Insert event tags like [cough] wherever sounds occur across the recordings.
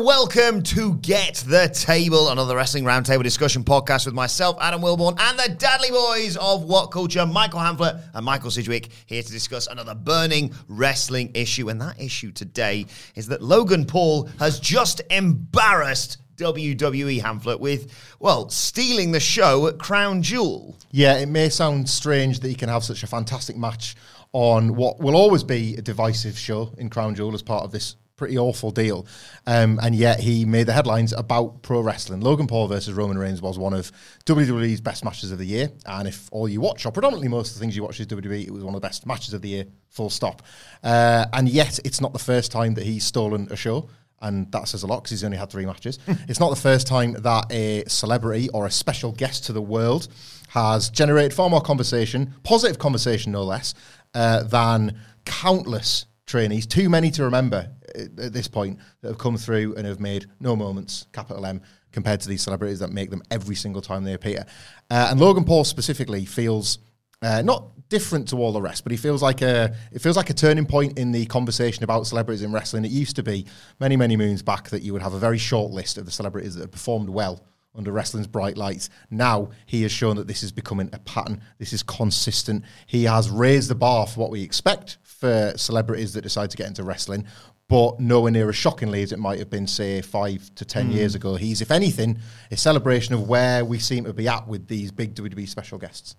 And welcome to Get the Table, another wrestling roundtable discussion podcast with myself, Adam Wilborn, and the Dudley Boys of What Culture, Michael Hamflett and Michael Sidgwick, here to discuss another burning wrestling issue. And that issue today is that Logan Paul has just embarrassed WWE Hamflett with, well, stealing the show at Crown Jewel. Yeah, it may sound strange that he can have such a fantastic match on what will always be a divisive show in Crown Jewel as part of this pretty awful deal. Um, and yet he made the headlines about pro wrestling. Logan Paul versus Roman Reigns was one of WWE's best matches of the year. And if all you watch, or predominantly most of the things you watch is WWE, it was one of the best matches of the year, full stop. Uh, and yet it's not the first time that he's stolen a show and that says a lot because he's only had three matches. [laughs] it's not the first time that a celebrity or a special guest to the world has generated far more conversation, positive conversation no less, uh, than countless trainees, too many to remember at, this point, that have come through and have made no moments, capital M, compared to these celebrities that make them every single time they appear. Uh, and Logan Paul specifically feels uh, not different to all the rest, but he feels like a it feels like a turning point in the conversation about celebrities in wrestling. It used to be many many moons back that you would have a very short list of the celebrities that performed well under wrestling's bright lights. Now he has shown that this is becoming a pattern. This is consistent. He has raised the bar for what we expect for celebrities that decide to get into wrestling. But nowhere near as shockingly as it might have been, say, five to ten hmm. years ago. He's, if anything, a celebration of where we seem to be at with these big WWE special guests.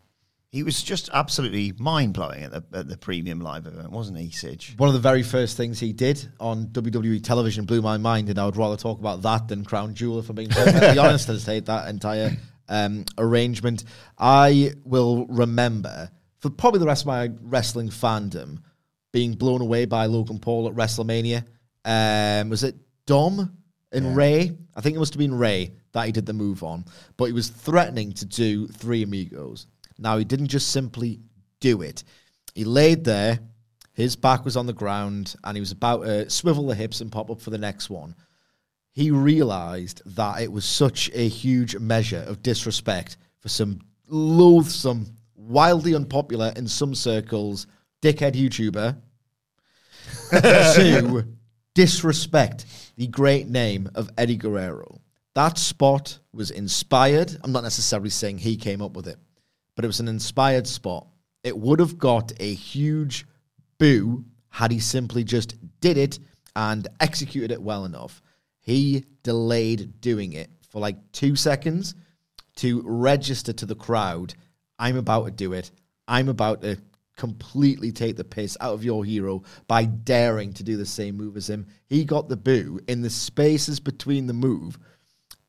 He was just absolutely mind blowing at the, at the premium live event, wasn't he, Sidge? One of the very first things he did on WWE television blew my mind, and I would rather talk about that than Crown Jewel, if I'm being perfectly [laughs] honest, to say that entire um, arrangement. I will remember, for probably the rest of my wrestling fandom, being blown away by Logan Paul at WrestleMania. Um, was it Dom and Rey? I think it must have been Rey that he did the move on, but he was threatening to do Three Amigos. Now, he didn't just simply do it, he laid there, his back was on the ground, and he was about to swivel the hips and pop up for the next one. He realized that it was such a huge measure of disrespect for some loathsome, wildly unpopular in some circles, dickhead YouTuber [laughs] to disrespect the great name of Eddie Guerrero. That spot was inspired. I'm not necessarily saying he came up with it, but it was an inspired spot. It would have got a huge boo had he simply just did it and executed it well enough. He delayed doing it for like two seconds to register to the crowd I'm about to do it. I'm about to completely take the piss out of your hero by daring to do the same move as him. He got the boo in the spaces between the move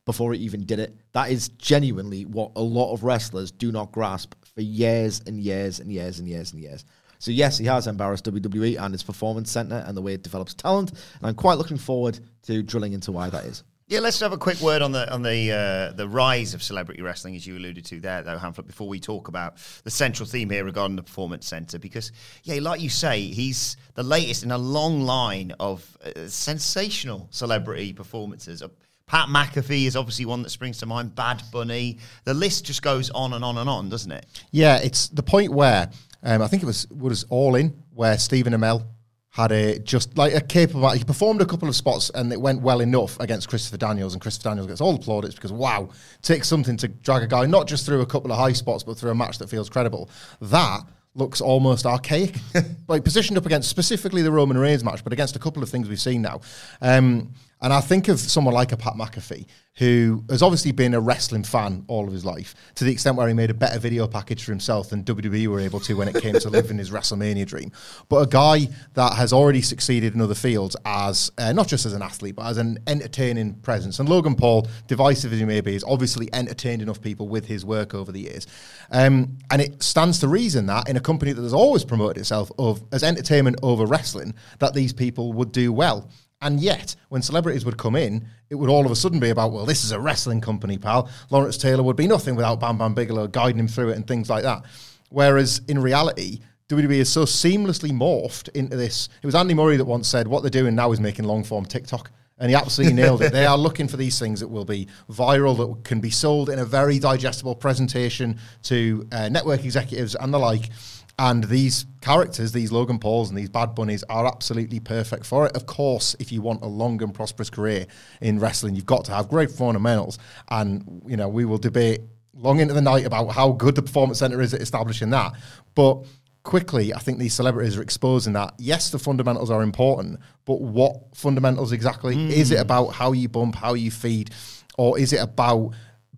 before he even did it. That is genuinely what a lot of wrestlers do not grasp for years and years and years and years and years. So yes, he has embarrassed WWE and its performance center and the way it develops talent, and I'm quite looking forward to drilling into why that is. Yeah, let's have a quick word on the on the uh, the rise of celebrity wrestling, as you alluded to there, though, Hamflett. Before we talk about the central theme here regarding the performance center, because yeah, like you say, he's the latest in a long line of uh, sensational celebrity performances. Pat McAfee is obviously one that springs to mind. Bad Bunny. The list just goes on and on and on, doesn't it? Yeah, it's the point where um, I think it was was All In, where Stephen Amell had a just like a capable. He performed a couple of spots and it went well enough against Christopher Daniels, and Christopher Daniels gets all the plaudits because wow, takes something to drag a guy not just through a couple of high spots, but through a match that feels credible. That looks almost archaic, [laughs] like positioned up against specifically the Roman Reigns match, but against a couple of things we've seen now. Um, and I think of someone like a Pat McAfee, who has obviously been a wrestling fan all of his life, to the extent where he made a better video package for himself than WWE were able to when it came to living his WrestleMania dream. But a guy that has already succeeded in other fields as uh, not just as an athlete, but as an entertaining presence. And Logan Paul, divisive as he may be, has obviously entertained enough people with his work over the years. Um, and it stands to reason that in a company that has always promoted itself of as entertainment over wrestling, that these people would do well. And yet, when celebrities would come in, it would all of a sudden be about, well, this is a wrestling company, pal. Lawrence Taylor would be nothing without Bam Bam Bigelow guiding him through it and things like that. Whereas in reality, WWE is so seamlessly morphed into this. It was Andy Murray that once said, what they're doing now is making long form TikTok. And he absolutely nailed it. They are looking for these things that will be viral, that can be sold in a very digestible presentation to uh, network executives and the like. And these characters, these Logan Pauls and these Bad Bunnies, are absolutely perfect for it. Of course, if you want a long and prosperous career in wrestling, you've got to have great fundamentals. And, you know, we will debate long into the night about how good the Performance Center is at establishing that. But quickly, I think these celebrities are exposing that, yes, the fundamentals are important, but what fundamentals exactly? Mm. Is it about how you bump, how you feed, or is it about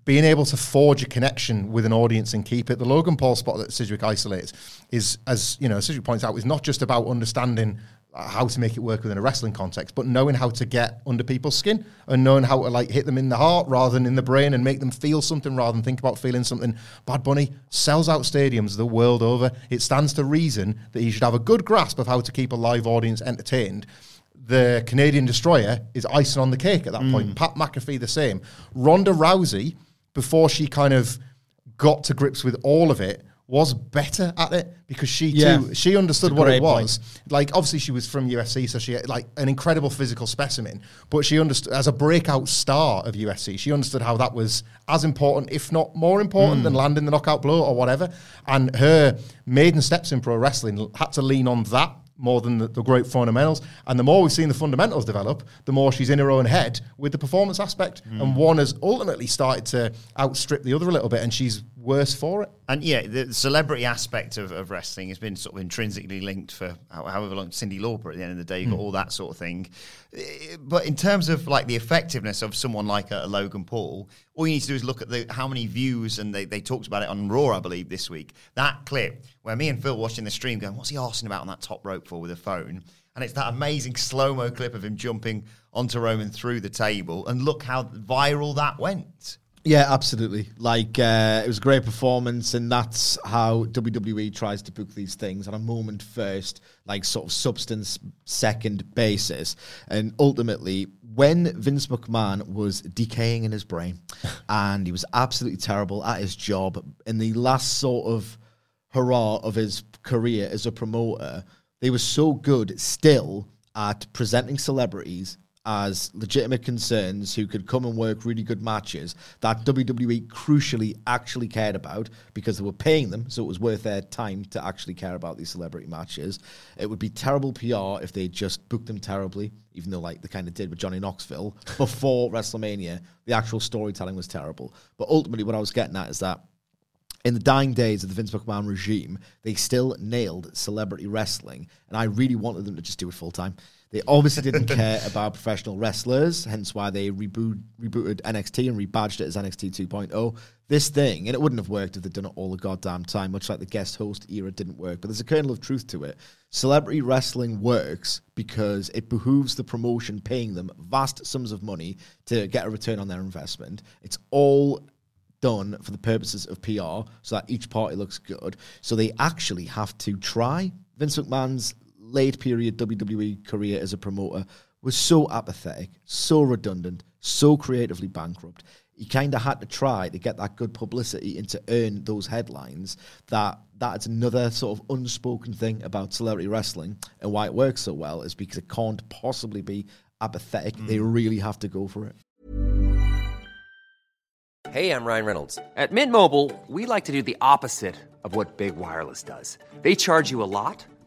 being able to forge a connection with an audience and keep it. The Logan Paul spot that Sidgwick isolates is, as you know, Sidgwick points out, is not just about understanding how to make it work within a wrestling context, but knowing how to get under people's skin and knowing how to like hit them in the heart rather than in the brain and make them feel something rather than think about feeling something. Bad Bunny sells out stadiums the world over. It stands to reason that he should have a good grasp of how to keep a live audience entertained the Canadian Destroyer is icing on the cake at that mm. point. Pat McAfee the same. Ronda Rousey before she kind of got to grips with all of it was better at it because she yeah. too she understood what it was. Point. Like obviously she was from UFC, so she had like an incredible physical specimen. But she understood as a breakout star of UFC, she understood how that was as important, if not more important, mm. than landing the knockout blow or whatever. And her maiden steps in pro wrestling had to lean on that more than the, the, great fundamentals. And the more we've seen the fundamentals develop, the more she's in her own head with the performance aspect. Mm. And one has ultimately started to outstrip the other a little bit, and she's worse for it. And yeah, the celebrity aspect of, of wrestling has been sort of intrinsically linked for however long. Cyndi Lauper at the end of the day, you got mm. all that sort of thing. Eh, but in terms of like the effectiveness of someone like a, a, Logan Paul, all you need to do is look at the how many views, and they, they talked about it on Raw, I believe, this week. That clip where me and Phil watching the stream going, what's he asking about on that top rope for with a phone? And it's that amazing slow mo clip of him jumping onto Roman through the table. And look how viral that went. Yeah, absolutely. Like uh, it was a great performance, and that's how WWE tries to book these things on a moment first, like sort of substance second basis. And ultimately, when Vince McMahon was decaying in his brain, [laughs] and he was absolutely terrible at his job, in the last sort of hurrah of his career as a promoter, they were so good still at presenting celebrities as legitimate concerns who could come and work really good matches that WWE crucially actually cared about because they were paying them, so it was worth their time to actually care about these celebrity matches. It would be terrible PR if they just booked them terribly, even though like they kind of did with Johnny Knoxville [laughs] before WrestleMania. The actual storytelling was terrible. But ultimately, what I was getting at is that in the dying days of the Vince McMahon regime, they still nailed celebrity wrestling, and I really wanted them to just do it full time. They obviously didn't care about professional wrestlers, hence why they reboot, rebooted NXT and rebadged it as NXT 2.0. This thing, and it wouldn't have worked if they'd done it all the goddamn time, much like the guest host era didn't work. But there's a kernel of truth to it. Celebrity wrestling works because it behooves the promotion paying them vast sums of money to get a return on their investment. It's all done for the purposes of PR so that each party looks good. So they actually have to try. Vince McMahon's late period WWE career as a promoter was so apathetic, so redundant, so creatively bankrupt. He kind of had to try to get that good publicity and to earn those headlines. That that's another sort of unspoken thing about celebrity wrestling and why it works so well is because it can't possibly be apathetic. Mm. They really have to go for it. Hey, I'm Ryan Reynolds. At Mint Mobile, we like to do the opposite of what big wireless does. They charge you a lot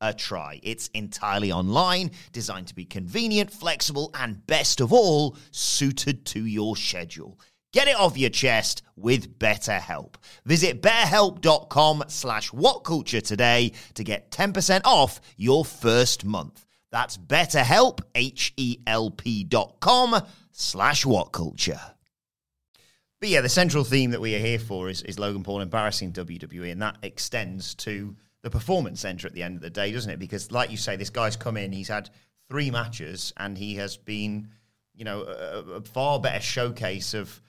a try. It's entirely online, designed to be convenient, flexible, and best of all, suited to your schedule. Get it off your chest with BetterHelp. Visit betterhelp.com slash whatculture today to get 10% off your first month. That's betterhelp, H-E-L-P dot com slash whatculture. But yeah, the central theme that we are here for is, is Logan Paul embarrassing WWE, and that extends to the performance center at the end of the day, doesn't it? Because, like you say, this guy's come in, he's had three matches, and he has been, you know, a, a far better showcase of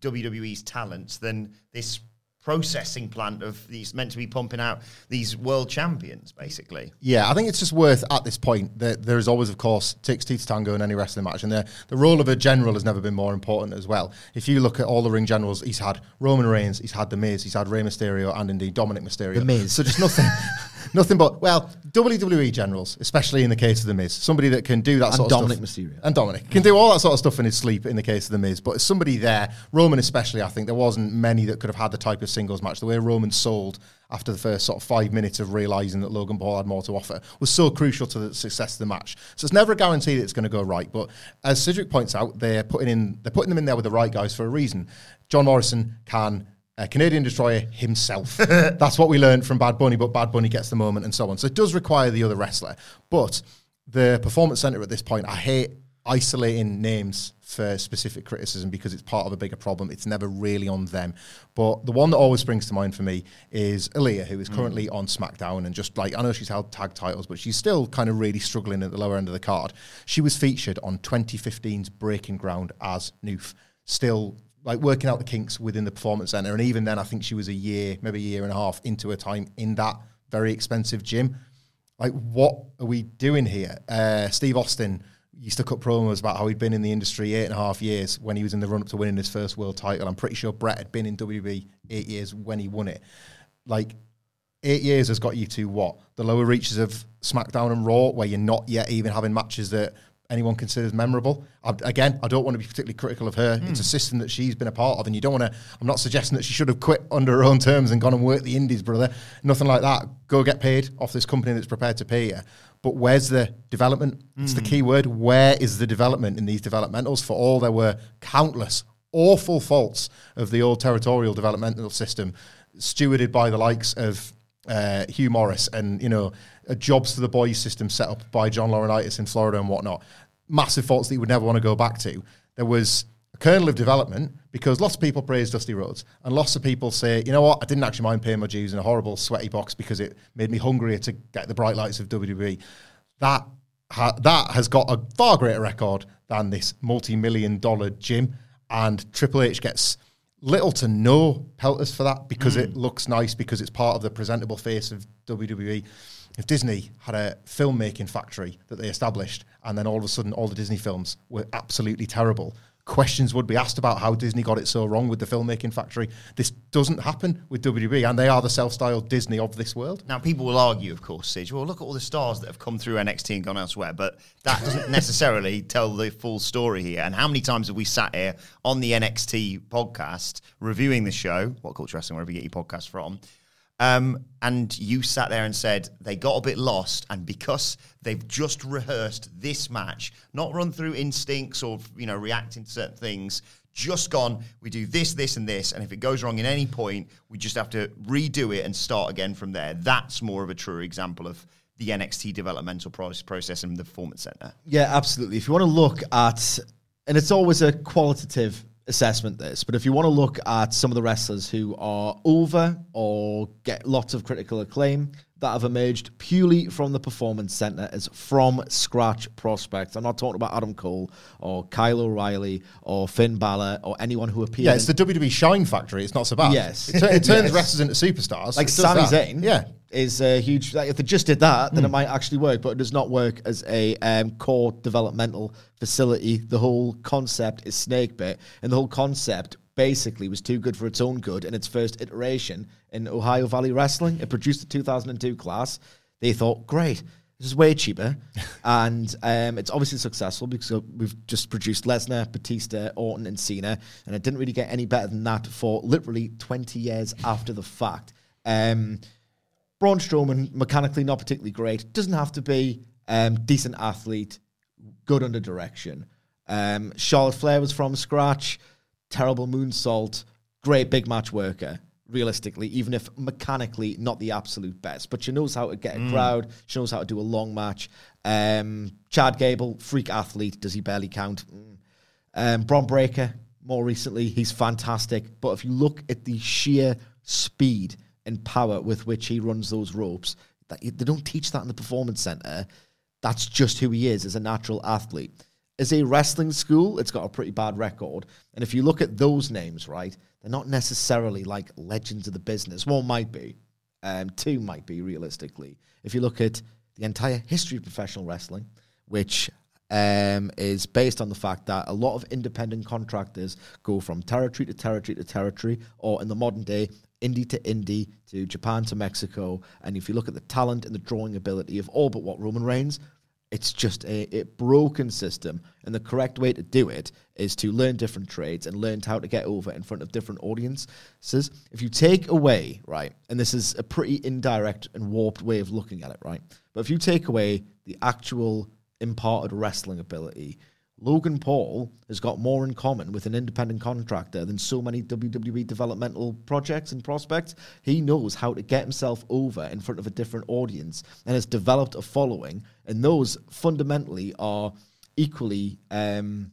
WWE's talents than this processing plant of these meant to be pumping out these world champions, basically. Yeah, I think it's just worth at this point that there is always, of course, takes two to tango in any wrestling match, and the the role of a general has never been more important as well. If you look at all the ring generals, he's had Roman Reigns, he's had The Miz, he's had Rey Mysterio, and indeed Dominic Mysterio. The Miz. So just nothing. [laughs] [laughs] Nothing but well, WWE generals, especially in the case of the Miz, somebody that can do that And sort Dominic of stuff. Mysterio. and Dominic can do all that sort of stuff in his sleep. In the case of the Miz, but somebody there, Roman especially, I think there wasn't many that could have had the type of singles match. The way Roman sold after the first sort of five minutes of realizing that Logan Paul had more to offer was so crucial to the success of the match. So it's never a guarantee that it's going to go right. But as Sidgwick points out, they're putting in they're putting them in there with the right guys for a reason. John Morrison can a Canadian destroyer himself. [laughs] That's what we learned from Bad Bunny, but Bad Bunny gets the moment and so on. So it does require the other wrestler. But the performance center at this point, I hate isolating names for specific criticism because it's part of a bigger problem. It's never really on them. But the one that always springs to mind for me is Aliyah, who is hmm. currently on SmackDown and just like I know she's held tag titles, but she's still kind of really struggling at the lower end of the card. She was featured on 2015's Breaking Ground as Nhooph, still like working out the kinks within the performance center. And even then, I think she was a year, maybe a year and a half into her time in that very expensive gym. Like, what are we doing here? Uh, Steve Austin used to cut promos about how he'd been in the industry eight and a half years when he was in the run up to winning his first world title. I'm pretty sure Bret had been in WWE eight years when he won it. Like, eight years has got you to what? The lower reaches of SmackDown and Raw, where you're not yet even having matches that anyone considers memorable. I, again, I don't want to be particularly critical of her. It's hmm. a system that she's been a part of, and you don't want to. I'm not suggesting that she should have quit under her own terms and gone and worked the Indies, brother. Nothing like that. Go get paid off this company that's prepared to pay you. But where's the development? It's the hmm. key word. Where is the development in these developmentals? For all there were countless awful faults of the old territorial developmental system, stewarded by the likes of uh, Hugh Morrus and you know a jobs to the boys system set up by John Laurinaitis in Florida and whatnot. Massive faults that you would never want to go back to. There was a kernel of development because lots of people praise Dusty Rhodes and lots of people say, you know what, I didn't actually mind paying my dues in a horrible sweaty box because it made me hungrier to get the bright lights of WWE. That ha- that has got a far greater record than this multi-million dollar gym, and Triple H gets little to no pelters for that because it mm. looks nice because it's part of the presentable face of WWE. If Disney had a filmmaking factory that they established and then all of a sudden all the Disney films were absolutely terrible, questions would be asked about how Disney got it so wrong with the filmmaking factory. This doesn't happen with WWE, and they are the self-styled Disney of this world. Now, people will argue, of course, Sidge, well, look at all the stars that have come through NXT and gone elsewhere, but that doesn't [laughs] necessarily tell the full story here. And how many times have we sat here on the NXT podcast reviewing the show, What Culture Wrestling, wherever you get your podcast from, um, and you sat there and said they got a bit lost, and because they've just rehearsed this match, not run through instincts or you know reacting to certain things, just gone. We do this, this, and this, and if it goes wrong in any point, we just have to redo it and start again from there. That's more of a true example of the NXT developmental process in the Performance Center. Yeah, absolutely. If you want to look at, and it's always a qualitative assessment this, but if you want to look at some of the wrestlers who are over or get lots of critical acclaim that have emerged purely from the performance center as from scratch prospects. I'm not talking about Adam Cole or Kyle O'Reilly or Finn Balor or anyone who appears. Yeah, it's the WWE Shine Factory. It's not so bad. Yes. It, it [laughs] turns Yes. wrestlers into superstars. like Sami. Zayn. Yeah. Is a huge. Like if they just did that, then it might actually work. But it does not work as a um, core developmental facility. The whole concept is snake bit, and the whole concept basically was too good for its own good in its first iteration in Ohio Valley Wrestling. It produced the 2002 class. They thought, great. This is way cheaper, [laughs] and um, it's obviously successful because we've just produced Lesnar, Batista, Orton, and Cena, and it didn't really get any better than that for literally 20 years after the fact. Um, Braun Strowman, mechanically not particularly great. Doesn't have to be um, decent athlete, good under direction. Um, Charlotte Flair was from scratch, terrible moonsault, great big match worker. Realistically, even if mechanically not the absolute best, but she knows how to get a crowd. She knows how to do a long match. Um, Chad Gable, freak athlete. Does he barely count? Mm. Um, Bron Breakker, more recently, he's fantastic. But if you look at the sheer speed and power with which he runs those ropes, that they don't teach that in the performance center. That's just who he is as a natural athlete. As a wrestling school, it's got a pretty bad record. And if you look at those names, right, they're not necessarily like legends of the business. One might be, um, two might be realistically. If you look at the entire history of professional wrestling, which um, is based on the fact that a lot of independent contractors go from territory to territory to territory, or in the modern day, indie to indie to Japan to Mexico. And if you look at the talent and the drawing ability of all but what Roman Reigns, it's just a, a broken system. And the correct way to do it is to learn different trades and learn how to get over in front of different audiences. If you take away, right, and this is a pretty indirect and warped way of looking at it, right? But if you take away the actual imparted wrestling ability, Logan Paul has got more in common with an independent contractor than so many WWE developmental projects and prospects. He knows how to get himself over in front of a different audience and has developed a following, and those fundamentally are equally um,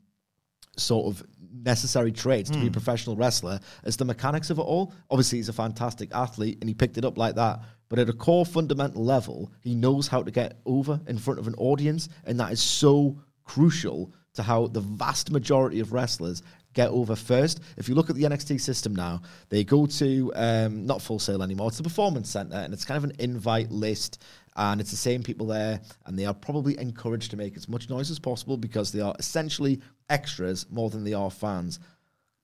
sort of necessary traits to be a professional wrestler as the mechanics of it all. Obviously, he's a fantastic athlete and he picked it up like that. But at a core fundamental level, he knows how to get over in front of an audience, and that is so crucial to how the vast majority of wrestlers get over first. If you look at the NXT system now, they go to um, not Full Sail anymore. It's the Performance Center, and it's kind of an invite list, and it's the same people there, and they are probably encouraged to make as much noise as possible because they are essentially extras more than they are fans.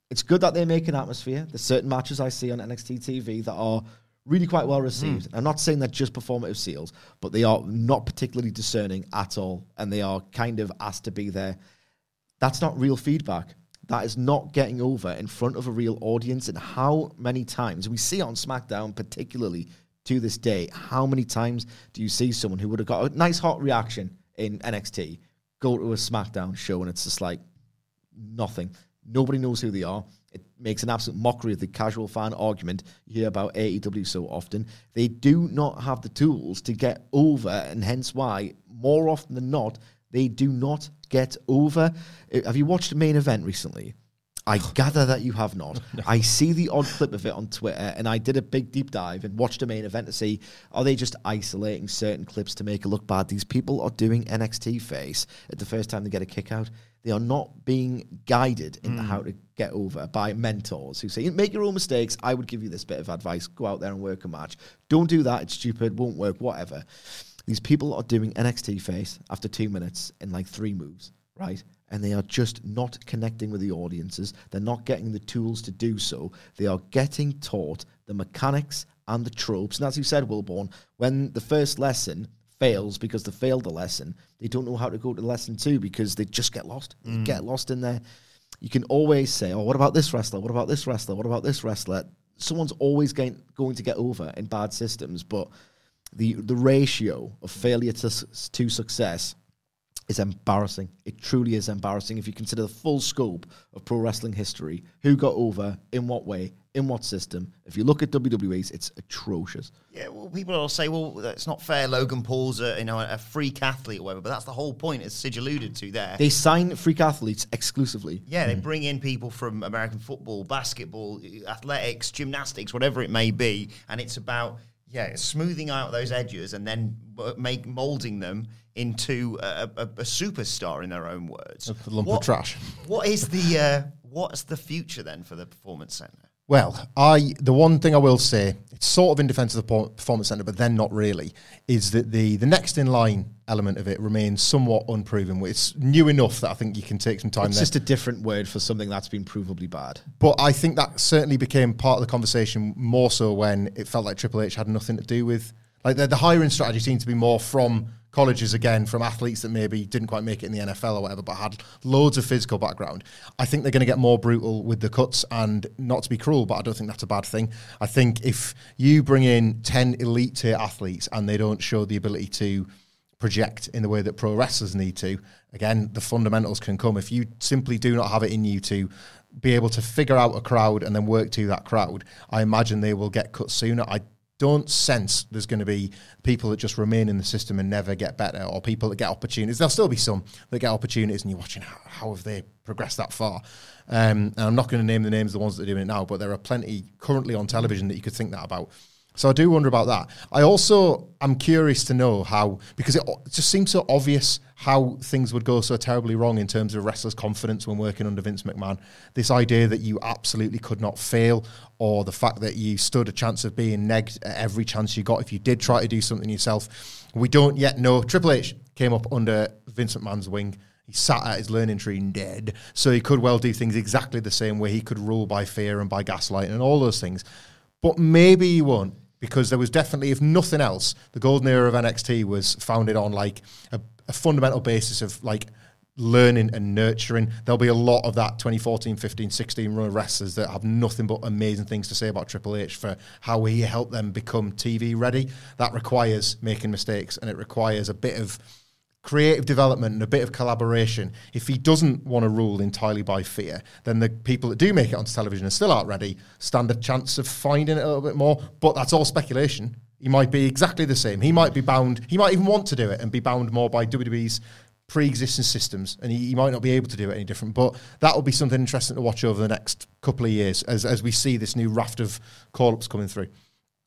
It's good that they make an atmosphere. There's certain matches I see on NXT TV that are really quite well received. I'm not saying they're just performative seals, but they are not particularly discerning at all, and they are kind of asked to be there. That's not real feedback. That is not getting over in front of a real audience. And how many times, we see on SmackDown, particularly to this day, how many times do you see someone who would have got a nice hot reaction in NXT go to a SmackDown show and it's just like nothing? Nobody knows who they are. It makes an absolute mockery of the casual fan argument you hear about AEW so often. They do not have the tools to get over, and hence why, more often than not, they do not get over. Uh, Have you watched a main event recently? I [sighs] gather that you have not. [laughs] I see the odd clip of it on Twitter, and I did a big deep dive and watched a main event to see are they just isolating certain clips to make it look bad? These people are doing NXT face at the first time they get a kick out. They are not being guided into how to get over by mentors who say, make your own mistakes. I would give you this bit of advice. Go out there and work a match. Don't do that. It's stupid. Won't work. Whatever. These people are doing NXT face after two minutes in like three moves, right? And they are just not connecting with the audiences. They're not getting the tools to do so. They are getting taught the mechanics and the tropes. And as you said, Wilborn, when the first lesson fails because they failed the lesson, they don't know how to go to lesson two because they just get lost. They mm. get lost in there. You can always say, oh, what about this wrestler? What about this wrestler? What about this wrestler? Someone's always going, going to get over in bad systems, but the the ratio of failure to, to success is embarrassing. It truly is embarrassing if you consider the full scope of pro wrestling history. Who got over, in what way, in what system. If you look at WWE's, it's atrocious. Yeah, well, people will say, well, that's not fair. Logan Paul's a, you know, a freak athlete or whatever, but that's the whole point, as Sidge alluded to there. They sign freak athletes exclusively. yeah, they mm. bring in people from American football, basketball, athletics, gymnastics, whatever it may be, and it's about yeah smoothing out those edges and then uh, make molding them into a, a, a superstar in their own words. A lump of trash. What is the uh, what's the future then for the performance center? Well, I the one thing I will say, it's sort of in defence of the performance centre, but then not really, is that the the next in line element of it remains somewhat unproven. It's new enough that I think you can take some time It's there. just a different word for something that's been provably bad. But I think that certainly became part of the conversation more so when it felt like Triple H had nothing to do with like the, the hiring strategy seemed to be more from colleges again, from athletes that maybe didn't quite make it in the NFL or whatever, but had loads of physical background. I think they're going to get more brutal with the cuts, and not to be cruel, but I don't think that's a bad thing. I think if you bring in ten elite tier athletes and they don't show the ability to project in the way that pro wrestlers need to, again, the fundamentals can come. If you simply do not have it in you to be able to figure out a crowd and then work to that crowd, I imagine they will get cut sooner. I don't sense there's going to be people that just remain in the system and never get better, or people that get opportunities. There'll still be some that get opportunities, and you're watching how, how have they progressed that far. Um, and I'm not going to name the names of the ones that are doing it now, but there are plenty currently on television that you could think that about. So I do wonder about that. I also am curious to know how because it, just seems so obvious how things would go so terribly wrong in terms of wrestlers' confidence when working under Vince McMahon. This idea that you absolutely could not fail, or the fact that you stood a chance of being negged at every chance you got if you did try to do something yourself. We don't yet know. Triple H came up under Vince McMahon's wing. He sat at his learning tree and dead. So he could well do things exactly the same way. He could rule by fear and by gaslighting and all those things. But maybe he won't because there was definitely, if nothing else, the golden era of NXT was founded on like a, a fundamental basis of like learning and nurturing. There'll be a lot of that 2014, 15, 16 run of wrestlers that have nothing but amazing things to say about Triple H for how he helped them become TV ready. That requires making mistakes and it requires a bit of creative development and a bit of collaboration. If he doesn't want to rule entirely by fear, then the people that do make it onto television and still aren't ready stand a chance of finding it a little bit more. But that's all speculation. He might be exactly the same. He might be bound. He might even want to do it and be bound more by WWE's pre-existing systems, and he, he might not be able to do it any different. But that will be something interesting to watch over the next couple of years as as we see this new raft of call-ups coming through.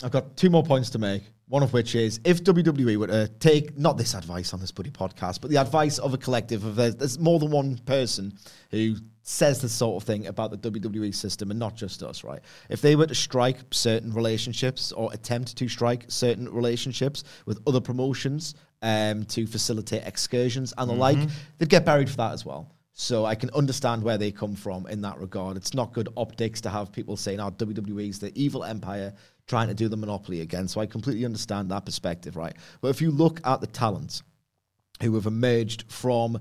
I've got two more points to make. One of which is if WWE were to take not this advice on this buddy podcast, but the advice of a collective of there's, there's more than one person who says this sort of thing about the WWE system and not just us, right? If they were to strike certain relationships or attempt to strike certain relationships with other promotions um, to facilitate excursions and the like, they'd get buried for that as well. So I can understand where they come from in that regard. It's not good optics to have people saying, "Oh, WWE's the evil empire trying to do the monopoly again." So I completely understand that perspective, right? But if you look at the talents who have emerged from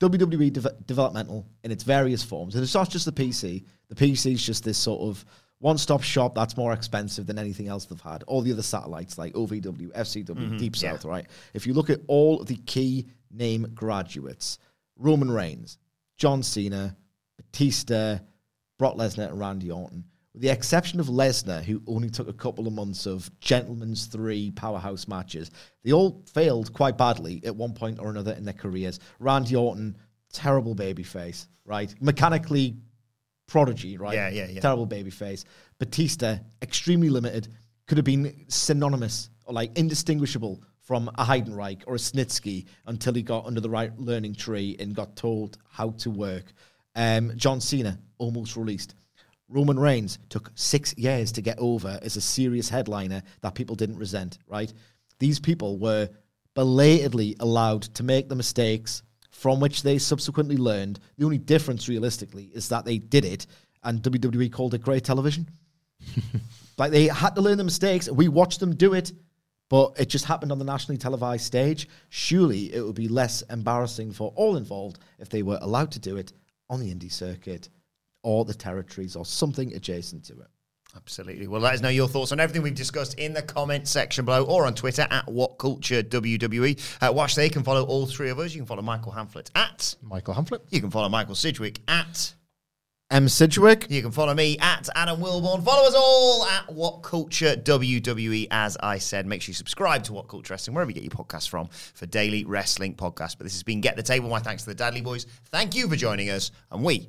WWE dev- developmental in its various forms, and it's not just the PC. The PC is just this sort of one-stop shop that's more expensive than anything else they've had. All the other satellites like OVW, FCW, mm-hmm. Deep South, right? If you look at all the key name graduates, Roman Reigns, John Cena, Batista, Brock Lesnar, and Randy Orton. With the exception of Lesnar, who only took a couple of months of gentlemen's three powerhouse matches, they all failed quite badly at one point or another in their careers. Randy Orton, terrible baby face, right? Mechanically prodigy, right? Yeah, yeah, yeah. Terrible baby face. Batista, extremely limited, could have been synonymous or like indistinguishable from a Heidenreich or a Snitsky until he got under the right learning tree and got told how to work. Um, John Cena, almost released. Roman Reigns took six years to get over as a serious headliner that people didn't resent, right? These people were belatedly allowed to make the mistakes, from which they subsequently learned. The only difference, realistically, is that they did it, and WWE called it great television. [laughs] like they had to learn the mistakes, we watched them do it, but it just happened on the nationally televised stage. Surely it would be less embarrassing for all involved if they were allowed to do it on the indie circuit or the territories or something adjacent to it. Absolutely. Well, let us know your thoughts on everything we've discussed in the comment section below or on Twitter at WhatCultureWWE. Uh, watch there. You can follow all three of us. You can follow Michael Hamflett at. Michael Hamflett. You can follow Michael Sidgwick at. M. Sidgwick. You can follow me at Adam Wilborn. Follow us all at What Culture WWE. As I said, make sure you subscribe to What Culture Wrestling wherever you get your podcasts from for daily wrestling podcasts. But this has been Get the Table. My thanks to the Dudley Boys. Thank you for joining us, and we